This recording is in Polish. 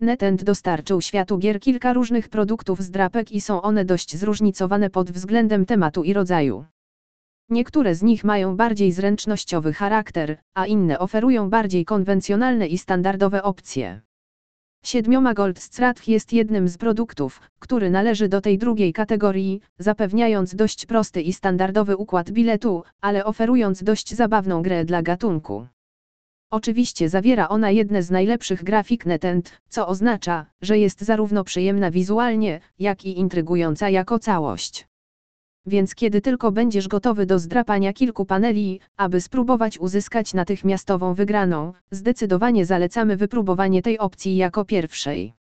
NetEnt dostarczył światu gier kilka różnych produktów z drapek i są one dość zróżnicowane pod względem tematu i rodzaju. Niektóre z nich mają bardziej zręcznościowy charakter, a inne oferują bardziej konwencjonalne i standardowe opcje. Siedmioma Gold Strat jest jednym z produktów, który należy do tej drugiej kategorii, zapewniając dość prosty i standardowy układ biletu, ale oferując dość zabawną grę dla gatunku. Oczywiście zawiera ona jedne z najlepszych grafik NetEnt, co oznacza, że jest zarówno przyjemna wizualnie, jak i intrygująca jako całość. Więc kiedy tylko będziesz gotowy do zdrapania kilku paneli, aby spróbować uzyskać natychmiastową wygraną, zdecydowanie zalecamy wypróbowanie tej opcji jako pierwszej.